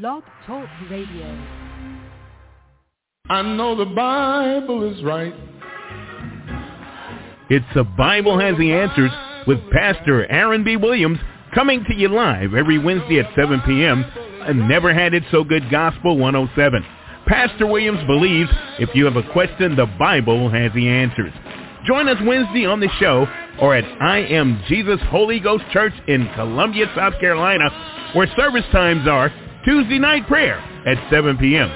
Blog Talk Radio. I know the Bible is right. It's The Bible Has the Answers with Pastor Aaron B. Williams coming to you live every Wednesday at 7 p.m. and Never Had It So Good Gospel 107. Pastor Williams believes if you have a question, the Bible has the answers. Join us Wednesday on the show or at I Am Jesus Holy Ghost Church in Columbia, South Carolina, where service times are Tuesday night prayer at 7 p.m.,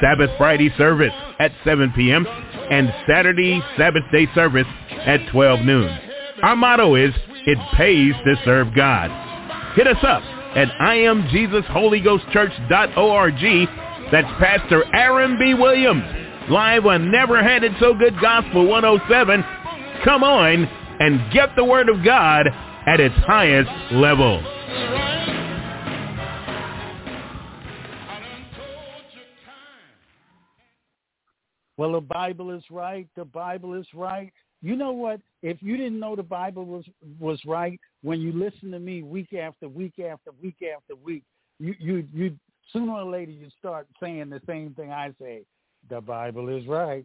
Sabbath Friday service at 7 p.m., and Saturday Sabbath day service at 12 noon. Our motto is, it pays to serve God. Hit us up at IamJesusHolyGhostChurch.org. That's Pastor Aaron B. Williams, live on Never Had It So Good Gospel 107. Come on and get the Word of God at its highest level. Well, the Bible is right. The Bible is right. You know what? If you didn't know the Bible was was right, when you listen to me week after week after week after week, you you you sooner or later you start saying the same thing I say. The Bible is right.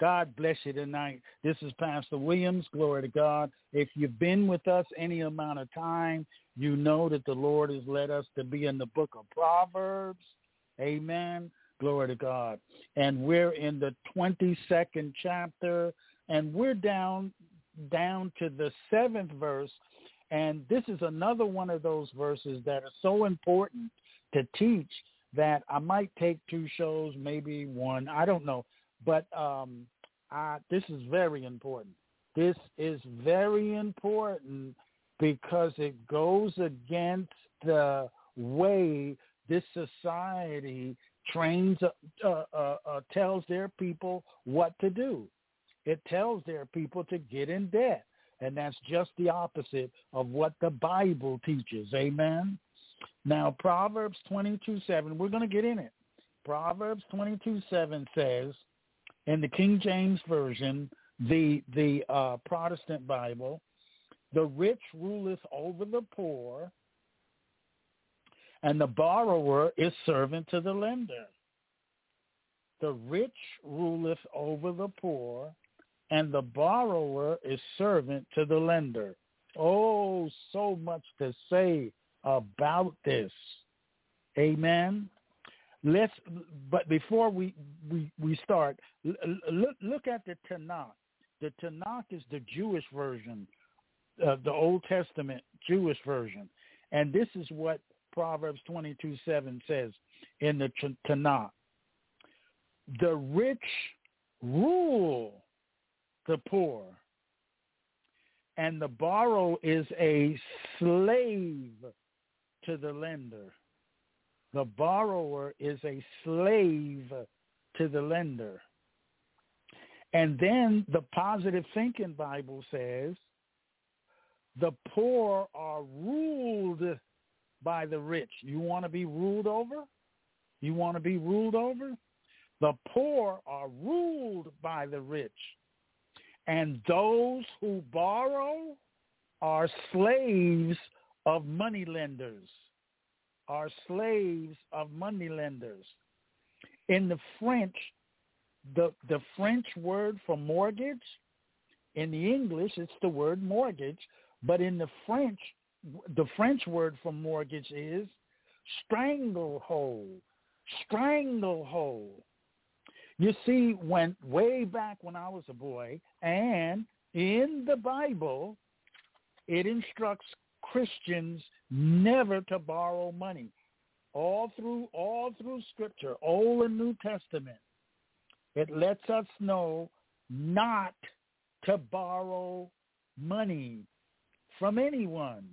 God bless you tonight. This is Pastor Williams. Glory to God. If you've been with us any amount of time, you know that the Lord has led us to be in the book of Proverbs. Amen. Glory to God. And we're in the 22nd chapter and we're down down to the 7th verse and this is another one of those verses that are so important to teach that I might take two shows, maybe one, I don't know. But um I, this is very important. This is very important because it goes against the way this society trains, uh, uh, uh, tells their people what to do. It tells their people to get in debt. And that's just the opposite of what the Bible teaches. Amen. Now, Proverbs 22, 7, we're going to get in it. Proverbs 22, 7 says, in the King James Version, the, the uh, Protestant Bible, the rich ruleth over the poor, and the borrower is servant to the lender. The rich ruleth over the poor, and the borrower is servant to the lender. Oh, so much to say about this. Amen. Let's, but before we we we start, look look at the Tanakh. The Tanakh is the Jewish version, uh, the Old Testament Jewish version, and this is what Proverbs twenty two seven says in the Tanakh. The rich rule the poor, and the borrower is a slave to the lender. The borrower is a slave to the lender. And then the positive thinking Bible says the poor are ruled by the rich. You want to be ruled over? You want to be ruled over? The poor are ruled by the rich. And those who borrow are slaves of money lenders, are slaves of money lenders. In the French, the, the French word for mortgage, in the English, it's the word mortgage, but in the French, the French word for mortgage is stranglehold, stranglehold. You see, when way back when I was a boy, and in the Bible, it instructs Christians never to borrow money. All through all through Scripture, Old and New Testament, it lets us know not to borrow money from anyone.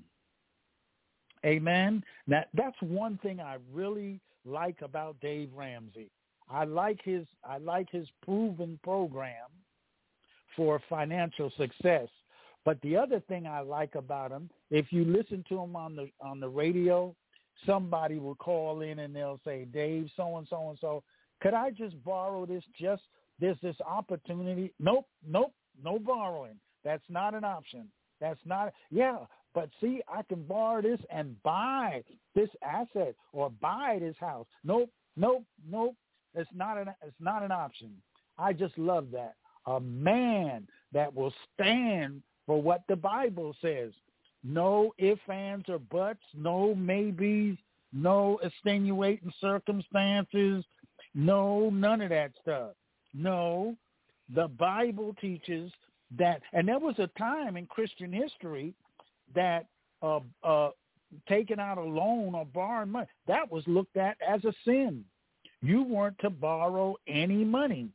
Amen. Now that's one thing I really like about Dave Ramsey. I like his I like his proven program for financial success. But the other thing I like about him, if you listen to him on the on the radio, somebody will call in and they'll say, "Dave, so and so and so, could I just borrow this? Just there's this opportunity." Nope, nope, no borrowing. That's not an option. That's not, yeah, but see, I can borrow this and buy this asset or buy this house. Nope, nope, nope. It's not an, it's not an option. I just love that. A man that will stand for what the Bible says. No ifs, ands, or buts. No maybes. No extenuating circumstances. No, none of that stuff. No, the Bible teaches that, and there was a time in Christian history that uh, uh, taking out a loan or borrowing money, that was looked at as a sin. You weren't to borrow any money.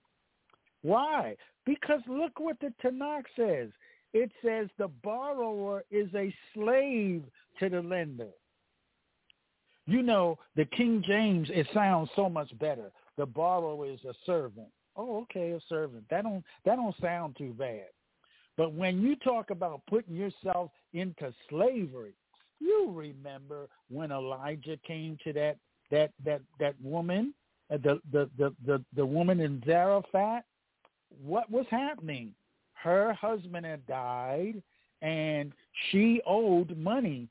Why? Because look what the Tanakh says. It says the borrower is a slave to the lender. You know, the King James, it sounds so much better. The borrower is a servant. Oh, okay, a servant. That don't that don't sound too bad. But when you talk about putting yourself into slavery, you remember when Elijah came to that that that that woman, uh, the the the the, the woman in Zarephath. What was happening? Her husband had died, and she owed money.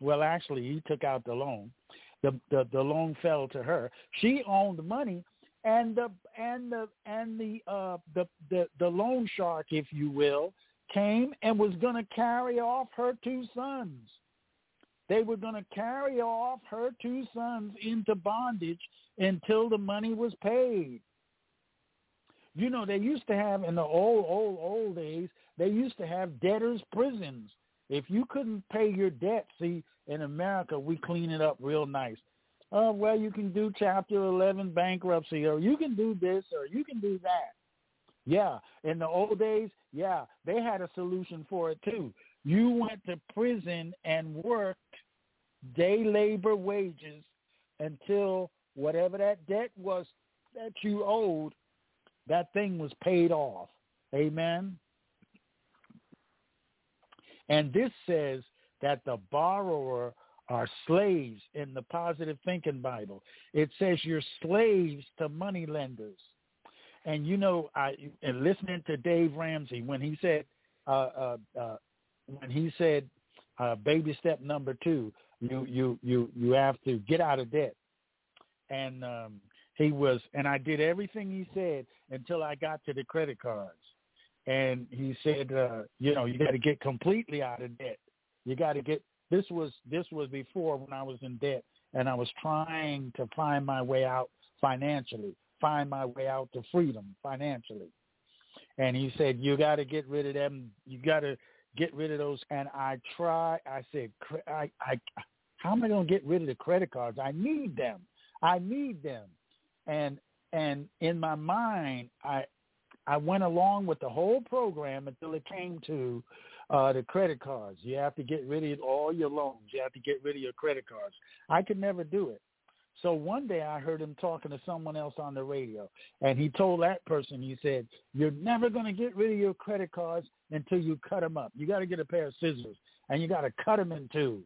Well, actually, he took out the loan. The the, the loan fell to her. She owned money, and the and the and the uh the the the loan shark, if you will, came and was going to carry off her two sons. They were going to carry off her two sons into bondage until the money was paid. You know, they used to have in the old, old, old days, they used to have debtors' prisons. If you couldn't pay your debt, see, in America, we clean it up real nice oh, well, you can do Chapter 11 bankruptcy, or you can do this, or you can do that. Yeah, in the old days, yeah, they had a solution for it too. You went to prison and worked day labor wages until whatever that debt was that you owed, that thing was paid off. Amen. And this says that the borrower are slaves in the positive thinking Bible. It says you're slaves to money lenders. And you know, I and listening to Dave Ramsey when he said uh, uh, uh, when he said uh, baby step number two, you you you you have to get out of debt. And um, he was, and I did everything he said until I got to the credit cards. And he said, uh, you know, you got to get completely out of debt. You got to get this was this was before when I was in debt and I was trying to find my way out financially, find my way out to freedom financially. And he said, "You got to get rid of them. You got to get rid of those." And I try. I said, "I, I, how am I going to get rid of the credit cards? I need them. I need them." And and in my mind, I I went along with the whole program until it came to uh, the credit cards. You have to get rid of all your loans. You have to get rid of your credit cards. I could never do it. So one day I heard him talking to someone else on the radio, and he told that person, he said, you're never going to get rid of your credit cards until you cut them up. You got to get a pair of scissors, and you got to cut them in two.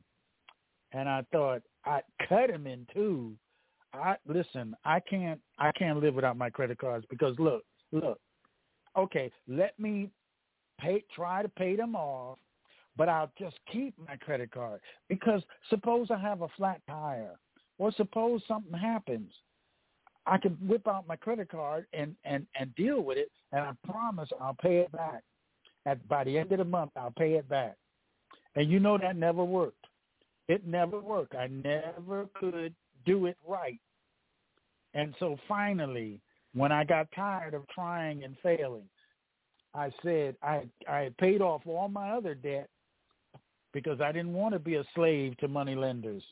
And I thought, I cut them in two. I listen. I can't. I can't live without my credit cards because look, look. Okay, let me pay, try to pay them off, but I'll just keep my credit card because suppose I have a flat tire or suppose something happens. I can whip out my credit card and, and, and deal with it, and I promise I'll pay it back. At by the end of the month, I'll pay it back. And you know that never worked. It never worked. I never could do it right. And so finally, when I got tired of trying and failing, I said I I had paid off all my other debt because I didn't want to be a slave to money lenders.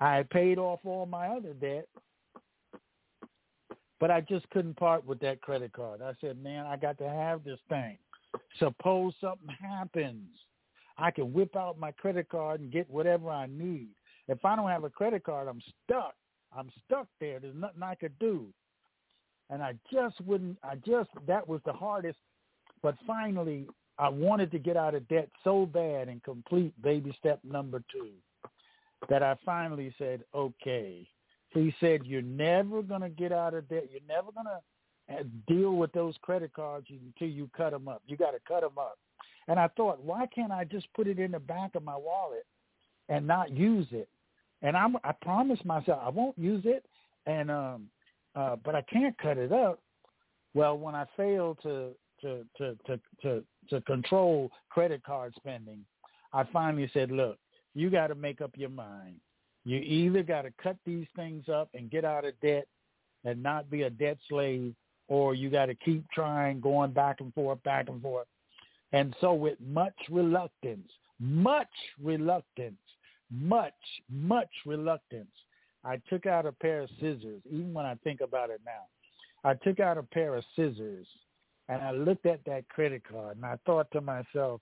I had paid off all my other debt, but I just couldn't part with that credit card. I said, man, I got to have this thing. Suppose something happens. I can whip out my credit card and get whatever I need. If I don't have a credit card, I'm stuck. I'm stuck there. There's nothing I could do. And I just wouldn't, I just, that was the hardest but finally, I wanted to get out of debt so bad and complete baby step number two that I finally said, okay. He said, you're never going to get out of debt. You're never going to deal with those credit cards until you cut them up. You got to cut them up. And I thought, why can't I just put it in the back of my wallet and not use it? And I'm, I promised myself I won't use it, and um, uh, but I can't cut it up. Well, when I failed to to to to to, to control credit card spending, I finally said, look, you got to make up your mind. You either got to cut these things up and get out of debt and not be a debt slave, or you got to keep trying, going back and forth, back and forth. And so with much reluctance, much reluctance, much, much reluctance, I took out a pair of scissors, even when I think about it now. I took out a pair of scissors and I looked at that credit card and I thought to myself,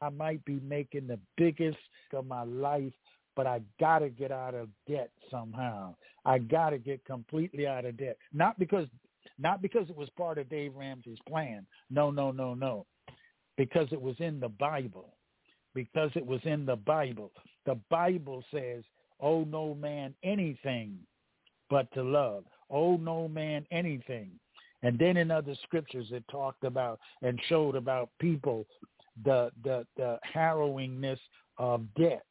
I might be making the biggest of my life, but I got to get out of debt somehow. I got to get completely out of debt. Not because not because it was part of Dave Ramsey's plan. No, no, no, no. Because it was in the Bible. Because it was in the Bible. The Bible says, "Oh no man anything but to love. Oh no man anything." And then in other scriptures it talked about and showed about people the the the harrowingness of debt.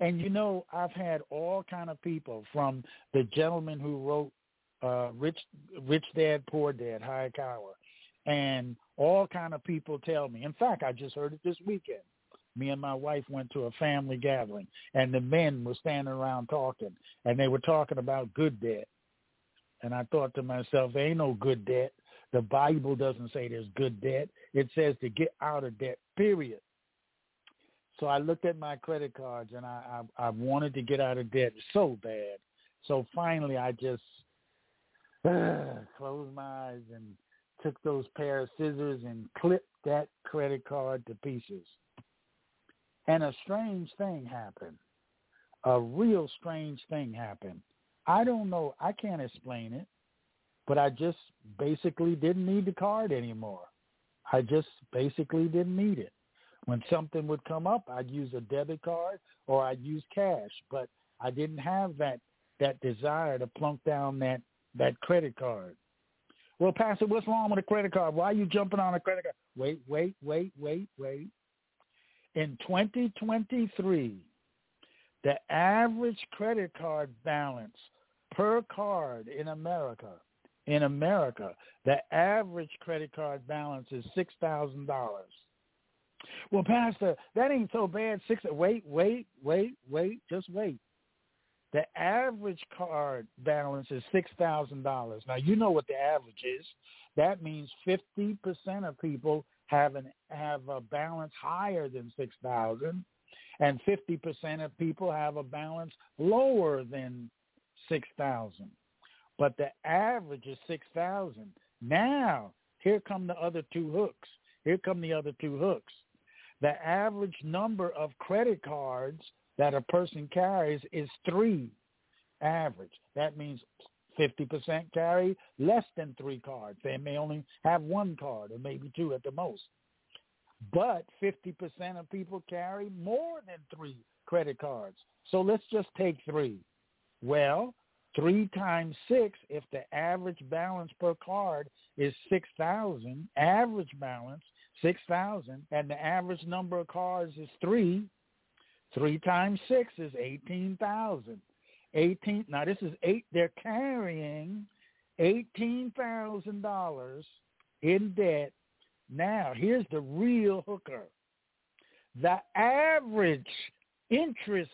And you know, I've had all kind of people from the gentleman who wrote uh, Rich Rich Dad Poor Dad Hayakawa, and all kind of people tell me. In fact, I just heard it this weekend. Me and my wife went to a family gathering, and the men were standing around talking, and they were talking about good debt. And I thought to myself, there ain't no good debt. The Bible doesn't say there's good debt. It says to get out of debt, period. So I looked at my credit cards and I, I, I wanted to get out of debt so bad. So finally I just uh, closed my eyes and took those pair of scissors and clipped that credit card to pieces. And a strange thing happened. A real strange thing happened. I don't know. I can't explain it, but I just basically didn't need the card anymore. I just basically didn't need it. When something would come up, I'd use a debit card or I'd use cash, but I didn't have that that desire to plunk down that that credit card. Well, Pastor, what's wrong with a credit card? Why are you jumping on a credit card? Wait, wait, wait, wait, wait. In 2023, the average credit card balance per card in America, in America, the average credit card balance is six thousand dollars. Well, Pastor, that ain't so bad. Six. Wait, wait, wait, wait. Just wait. The average card balance is six thousand dollars. Now you know what the average is. That means fifty percent of people have an have a balance higher than six thousand, and fifty percent of people have a balance lower than six thousand. But the average is six thousand. Now here come the other two hooks. Here come the other two hooks. The average number of credit cards that a person carries is three average. That means 50% carry less than three cards. They may only have one card or maybe two at the most. But 50% of people carry more than three credit cards. So let's just take three. Well, three times six, if the average balance per card is 6,000, average balance, 6,000, and the average number of cards is three, three times six is 18,000. 18, now this is eight, they're carrying $18,000 in debt. Now, here's the real hooker. The average interest,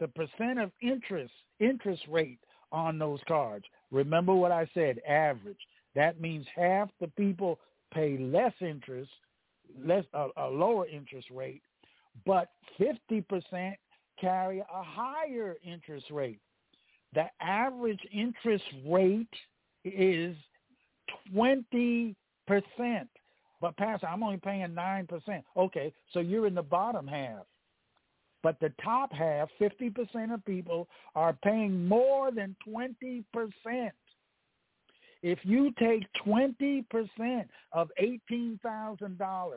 the percent of interest, interest rate on those cards. Remember what I said, average. That means half the people pay less interest, less a, a lower interest rate, but 50% carry a higher interest rate. The average interest rate is 20%. But Pastor, I'm only paying 9%. Okay, so you're in the bottom half. But the top half, 50% of people are paying more than 20%. If you take 20% of $18,000,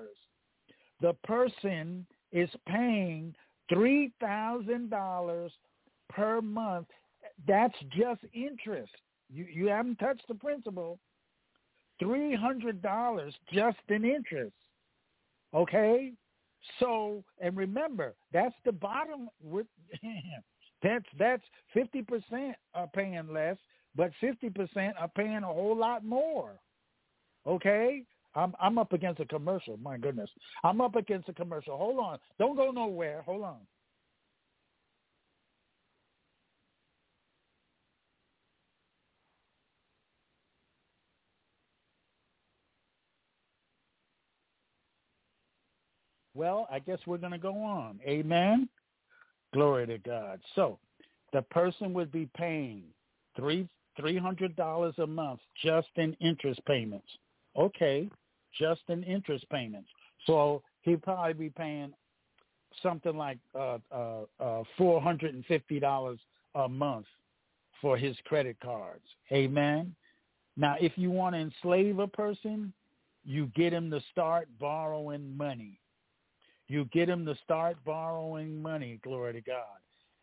the person is paying $3,000 per month. That's just interest. You, you haven't touched the principal. $300 just in interest. Okay? So, and remember, that's the bottom. With that's that's fifty percent are paying less, but fifty percent are paying a whole lot more. Okay, I'm I'm up against a commercial. My goodness, I'm up against a commercial. Hold on, don't go nowhere. Hold on. Well, I guess we're going to go on. Amen. Glory to God. So, the person would be paying three three hundred dollars a month just in interest payments. Okay, just in interest payments. So he'd probably be paying something like uh, uh, uh, four hundred and fifty dollars a month for his credit cards. Amen. Now, if you want to enslave a person, you get him to start borrowing money. You get them to start borrowing money. Glory to God.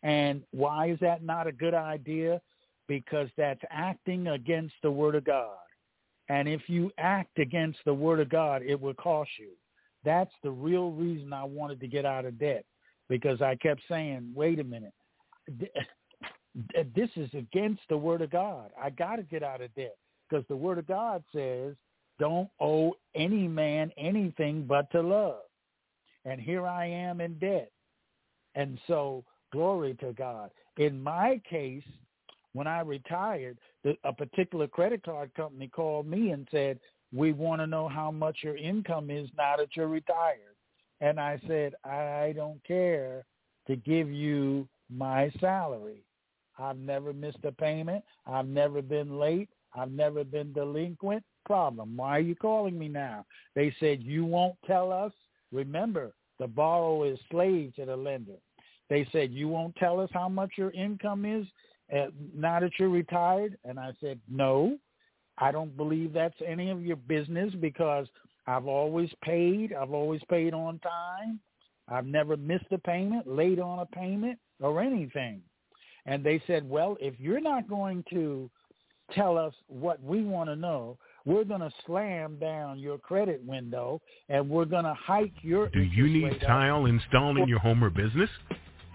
And why is that not a good idea? Because that's acting against the word of God. And if you act against the word of God, it will cost you. That's the real reason I wanted to get out of debt because I kept saying, wait a minute, this is against the word of God. I got to get out of debt because the word of God says, don't owe any man anything but to love. And here I am in debt. And so glory to God. In my case, when I retired, a particular credit card company called me and said, we want to know how much your income is now that you're retired. And I said, I don't care to give you my salary. I've never missed a payment. I've never been late. I've never been delinquent. Problem. Why are you calling me now? They said, you won't tell us. Remember, the borrower is slave to the lender. They said, you won't tell us how much your income is now that you're retired? And I said, no, I don't believe that's any of your business because I've always paid. I've always paid on time. I've never missed a payment, late on a payment, or anything. And they said, well, if you're not going to tell us what we want to know, we're going to slam down your credit window and we're going to hike your. Do you need tile installed in your home or business?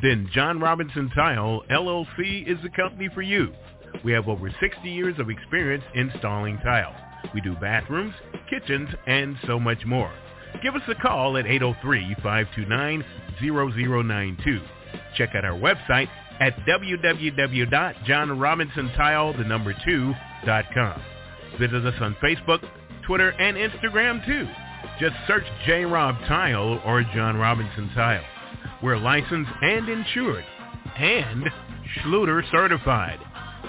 Then John Robinson Tile LLC is the company for you. We have over 60 years of experience installing tile. We do bathrooms, kitchens, and so much more. Give us a call at 803-529-0092. Check out our website at www.johnrobinsontile2.com. Visit us on Facebook, Twitter, and Instagram too. Just search J. Rob Tile or John Robinson Tile. We're licensed and insured and Schluter certified.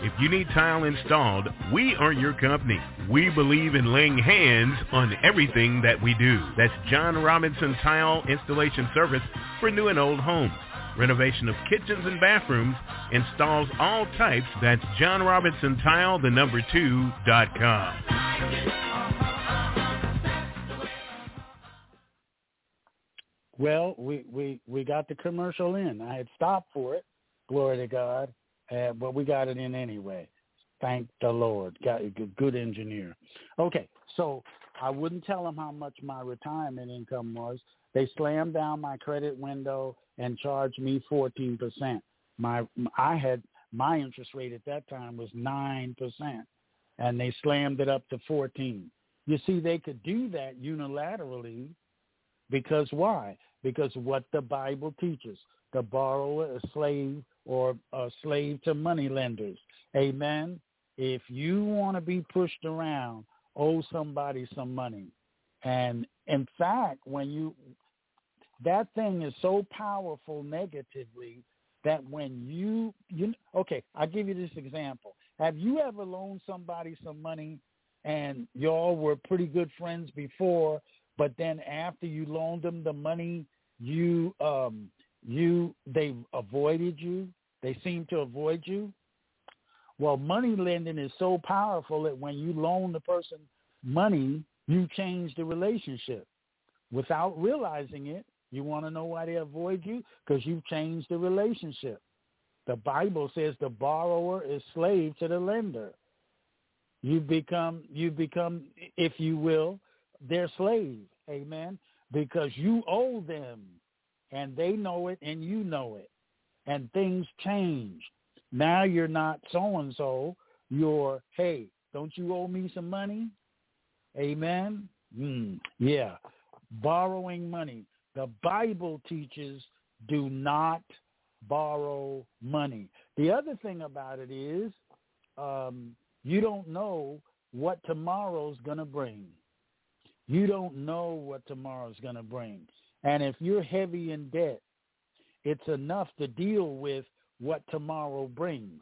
If you need tile installed, we are your company. We believe in laying hands on everything that we do. That's John Robinson Tile Installation Service for new and old homes. Renovation of kitchens and bathrooms, installs all types. That's John Robinson Tile, the number two, dot com. Well, we, we, we got the commercial in. I had stopped for it, glory to God, uh, but we got it in anyway. Thank the Lord. Got a good, good engineer. Okay, so I wouldn't tell them how much my retirement income was. They slammed down my credit window and charged me 14%. My I had my interest rate at that time was 9%, and they slammed it up to 14. You see, they could do that unilaterally because why? Because what the Bible teaches, the borrower, a slave, or a slave to money lenders. Amen. If you want to be pushed around, owe somebody some money. And in fact, when you, that thing is so powerful negatively that when you, you, okay, I'll give you this example. Have you ever loaned somebody some money and y'all were pretty good friends before but then after you loaned them the money, you um you they avoided you. They seem to avoid you. Well, money lending is so powerful that when you loan the person money, you change the relationship without realizing it. You want to know why they avoid you? Because you've changed the relationship. The Bible says the borrower is slave to the lender. You become, you become, if you will, their slave. Amen. because you owe them and they know it and you know it. And things change. Now you're not so and so. You're, hey, don't you owe me some money? Amen. Mm, yeah. Borrowing money. The Bible teaches do not borrow money. The other thing about it is um, you don't know what tomorrow's going to bring. You don't know what tomorrow's going to bring. And if you're heavy in debt, it's enough to deal with what tomorrow brings.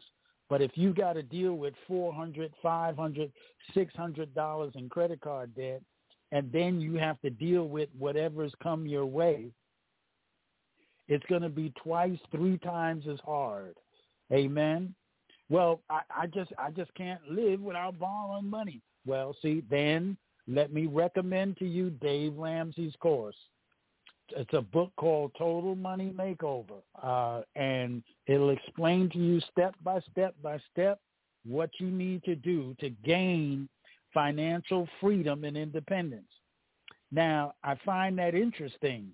But if you got to deal with four hundred, five hundred, six hundred dollars in credit card debt, and then you have to deal with whatever's come your way, it's going to be twice, three times as hard. Amen. Well, I, I just I just can't live without borrowing money. Well, see, then let me recommend to you Dave Ramsey's course. It's a book called Total Money Makeover, uh, and it'll explain to you step by step by step what you need to do to gain financial freedom and independence. Now, I find that interesting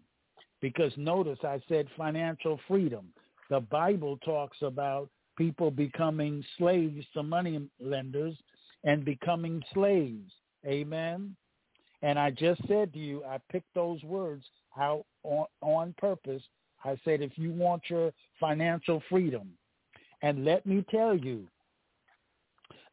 because notice I said financial freedom. The Bible talks about people becoming slaves to money lenders and becoming slaves. Amen. And I just said to you, I picked those words out on, on purpose. I said, if you want your financial freedom, and let me tell you,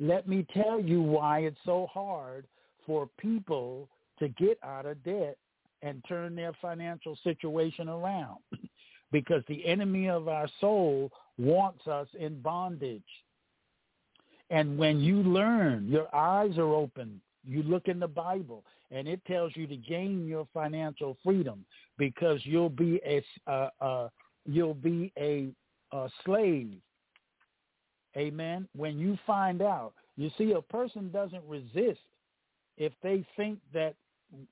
let me tell you why it's so hard for people to get out of debt and turn their financial situation around. because the enemy of our soul wants us in bondage. And when you learn, your eyes are open. You look in the Bible, and it tells you to gain your financial freedom because you'll be a uh, uh, you'll be a, a slave. Amen. When you find out, you see, a person doesn't resist if they think that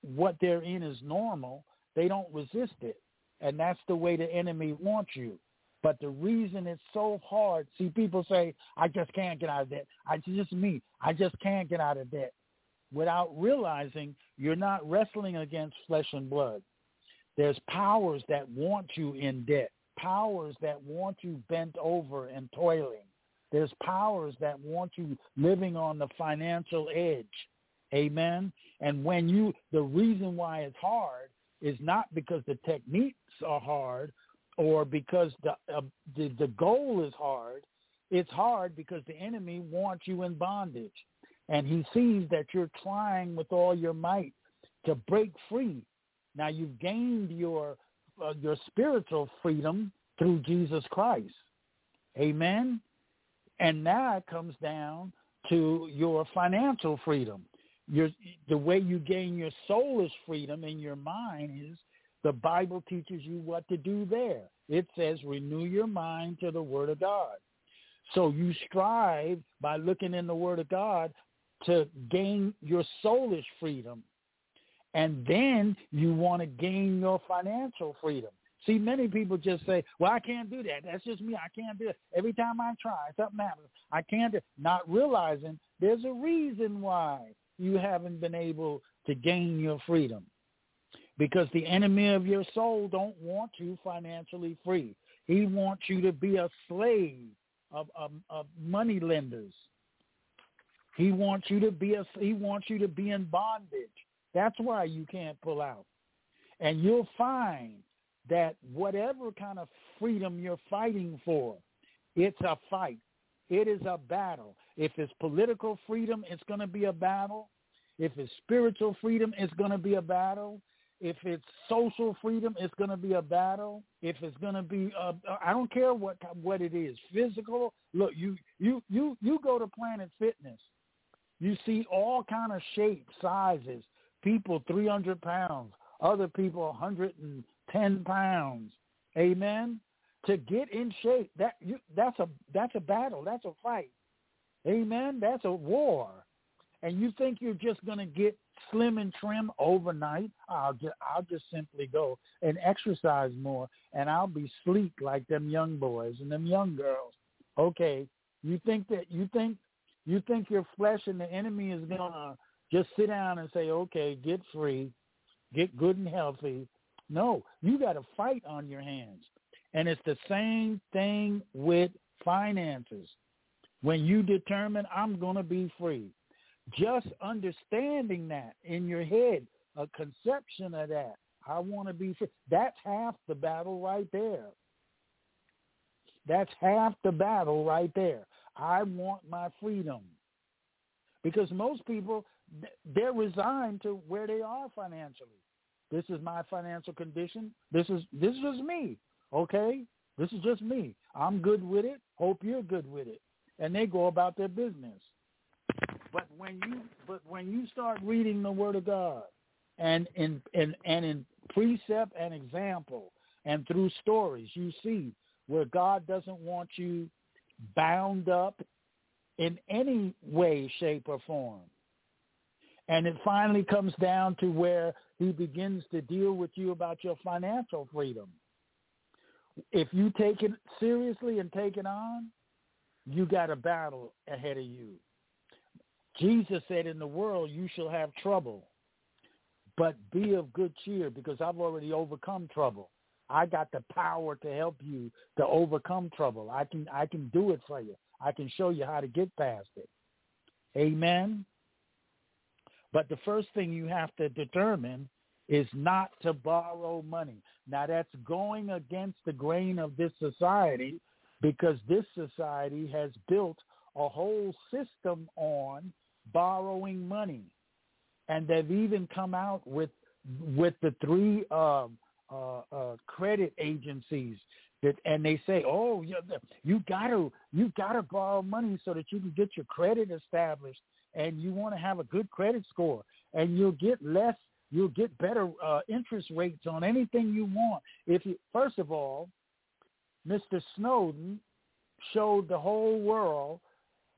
what they're in is normal. They don't resist it, and that's the way the enemy wants you. But the reason it's so hard, see, people say, I just can't get out of debt. I just me. I just can't get out of debt without realizing you're not wrestling against flesh and blood. There's powers that want you in debt, powers that want you bent over and toiling. There's powers that want you living on the financial edge. Amen. And when you, the reason why it's hard is not because the techniques are hard or because the, uh, the the goal is hard. It's hard because the enemy wants you in bondage, and he sees that you're trying with all your might to break free. Now you've gained your uh, your spiritual freedom through Jesus Christ. Amen. And now it comes down to your financial freedom. Your the way you gain your soulish freedom in your mind is the Bible teaches you what to do there. It says renew your mind to the Word of God. So you strive by looking in the Word of God to gain your soulish freedom. And then you want to gain your financial freedom. See, many people just say, well, I can't do that. That's just me. I can't do it. Every time I try, something happens. I can't do it. Not realizing there's a reason why you haven't been able to gain your freedom because the enemy of your soul don't want you financially free. He wants you to be a slave of, of, of money lenders. He wants you to be a he wants you to be in bondage. That's why you can't pull out. And you'll find that whatever kind of freedom you're fighting for, it's a fight. It is a battle. If it's political freedom, it's going to be a battle. If it's spiritual freedom, it's going to be a battle. If it's social freedom, it's going to be a battle. If it's going to be, I don't care what what it is, physical. Look, you you you you go to Planet Fitness, you see all kind of shapes, sizes. People 300 pounds, other people 110 pounds. Amen. To get in shape, that you that's a that's a battle. That's a fight. Amen. That's a war. And you think you're just going to get slim and trim overnight, I'll just I'll just simply go and exercise more, and I'll be sleek like them young boys and them young girls. Okay, you think that you think you think your flesh and the enemy is gonna just sit down and say, okay, get free. get good and healthy. No, you got a fight on your hands. And it's the same thing with finances. When you determine I'm going to be free, just understanding that in your head, a conception of that, I want to be free, that's half the battle right there. That's half the battle right there. I want my freedom. Because most people, they're resigned to where they are financially. This is my financial condition. This is this is just me. Okay? This is just me. I'm good with it. Hope you're good with it. And they go about their business. But when you but when you start reading the word of God and in and, and in precept and example and through stories, you see where God doesn't want you bound up in any way, shape, or form. And it finally comes down to where he begins to deal with you about your financial freedom. If you take it seriously and take it on, you got a battle ahead of you. Jesus said, in the world you shall have trouble, but be of good cheer because I've already overcome trouble. I got the power to help you to overcome trouble. I can I can do it for you. I can show you how to get past it. Amen. But the first thing you have to determine is not to borrow money. Now that's going against the grain of this society because this society has built a whole system on borrowing money. And they've even come out with with the three um, uh, uh, credit agencies that, and they say, oh, you, you gotta you gotta borrow money so that you can get your credit established, and you want to have a good credit score, and you'll get less, you'll get better uh, interest rates on anything you want. If you, first of all, Mr. Snowden showed the whole world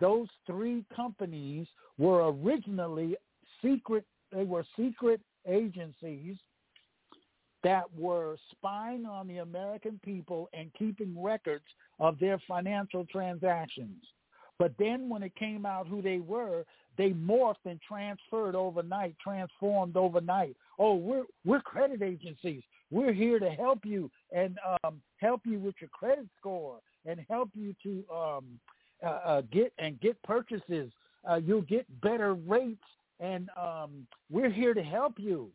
those three companies were originally secret. They were secret agencies that were spying on the American people and keeping records of their financial transactions. But then when it came out who they were, they morphed and transferred overnight, transformed overnight. Oh, we're we're credit agencies. We're here to help you and um, help you with your credit score and help you to um, uh, uh, get and get purchases. Uh, you'll get better rates, and um, we're here to help you.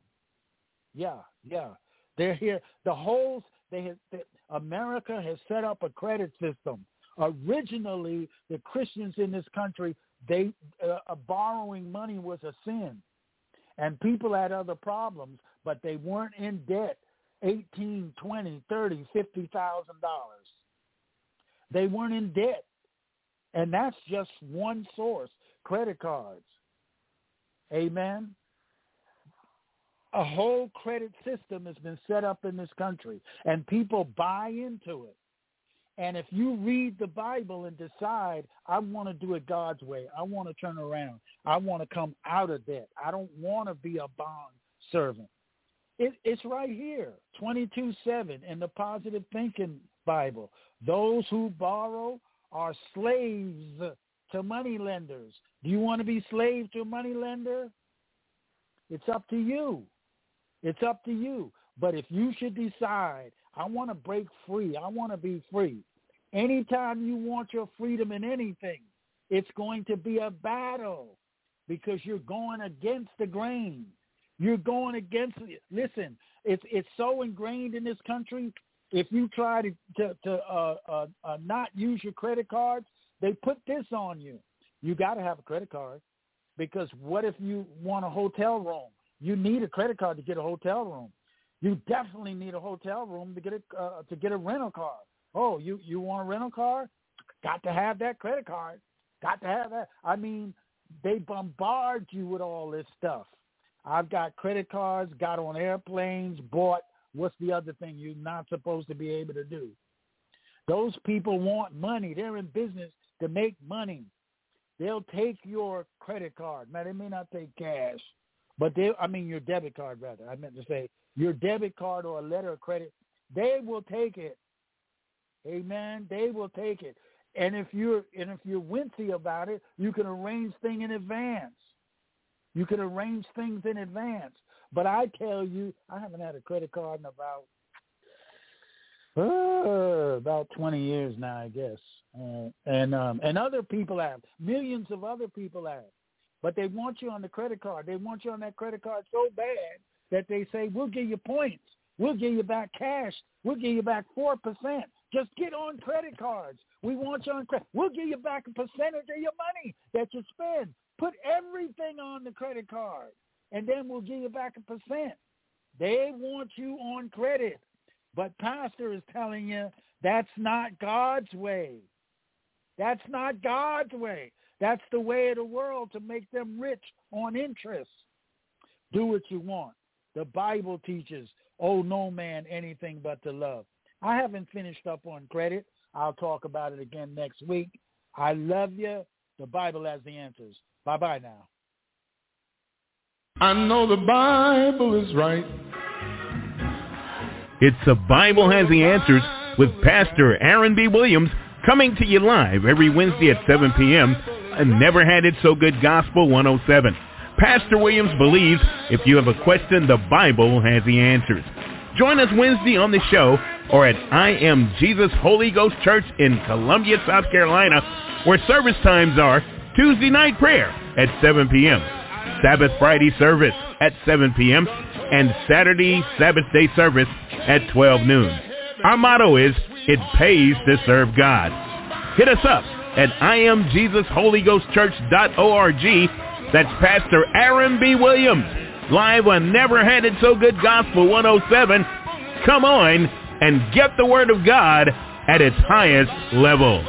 Yeah, yeah. They're here. The whole they have, they, America has set up a credit system. Originally, the Christians in this country, they uh, borrowing money was a sin, and people had other problems, but they weren't in debt eighteen, twenty, thirty, fifty thousand dollars. They weren't in debt, and that's just one source: credit cards. Amen a whole credit system has been set up in this country and people buy into it. And if you read the Bible and decide, I want to do it God's way, I want to turn around, I want to come out of debt, I don't want to be a bond servant. It, it's right here, 22-7 in the Positive Thinking Bible. Those who borrow are slaves to money lenders. Do you want to be slave to a money lender? It's up to you. It's up to you. But if you should decide, I want to break free, I want to be free, anytime you want your freedom in anything, it's going to be a battle because you're going against the grain. You're going against Listen, it's it's so ingrained in this country. If you try to to, to uh, uh, uh, not use your credit cards, they put this on you. You got to have a credit card because what if you want a hotel room? You need a credit card to get a hotel room. You definitely need a hotel room to get a uh, to get a rental car. Oh, you you want a rental car? Got to have that credit card. Got to have that. I mean, they bombard you with all this stuff. I've got credit cards, got on airplanes, bought. What's the other thing you're not supposed to be able to do? Those people want money. They're in business to make money. They'll take your credit card. Now, they may not take cash, but they, I mean your debit card rather. I meant to say your debit card or a letter of credit. They will take it. Amen. They will take it. And if you're and if you're wincy about it, you can arrange things in advance. You can arrange things in advance. But I tell you, I haven't had a credit card in about uh, about 20 years now, I guess. Uh, and um, and other people have millions of other people have, but they want you on the credit card. They want you on that credit card so bad that they say we'll give you points, we'll give you back cash, we'll give you back four percent. Just get on credit cards. We want you on credit. We'll give you back a percentage of your money that you spend. Put everything on the credit card, and then we'll give you back a percent. They want you on credit. But pastor is telling you that's not God's way. That's not God's way. That's the way of the world to make them rich on interest. Do what you want. The Bible teaches, owe no man anything but to love. I haven't finished up on credit. I'll talk about it again next week. I love you. The Bible has the answers. Bye-bye now. I know the Bible is right. It's The Bible Has the Answers with Pastor Aaron B. Williams coming to you live every Wednesday at 7 p.m. and Never Had It So Good Gospel 107. Pastor Williams believes if you have a question, the Bible has the answers. Join us Wednesday on the show or at I Am Jesus Holy Ghost Church in Columbia, South Carolina, where service times are Tuesday night prayer at 7 p.m., Sabbath Friday service at 7 p.m., and Saturday Sabbath day service at 12 noon. Our motto is, it pays to serve God. Hit us up at IamJesusHolyGhostChurch.org. That's Pastor Aaron B. Williams, live on Never Had It So Good Gospel 107. Come on and get the Word of God at its highest level.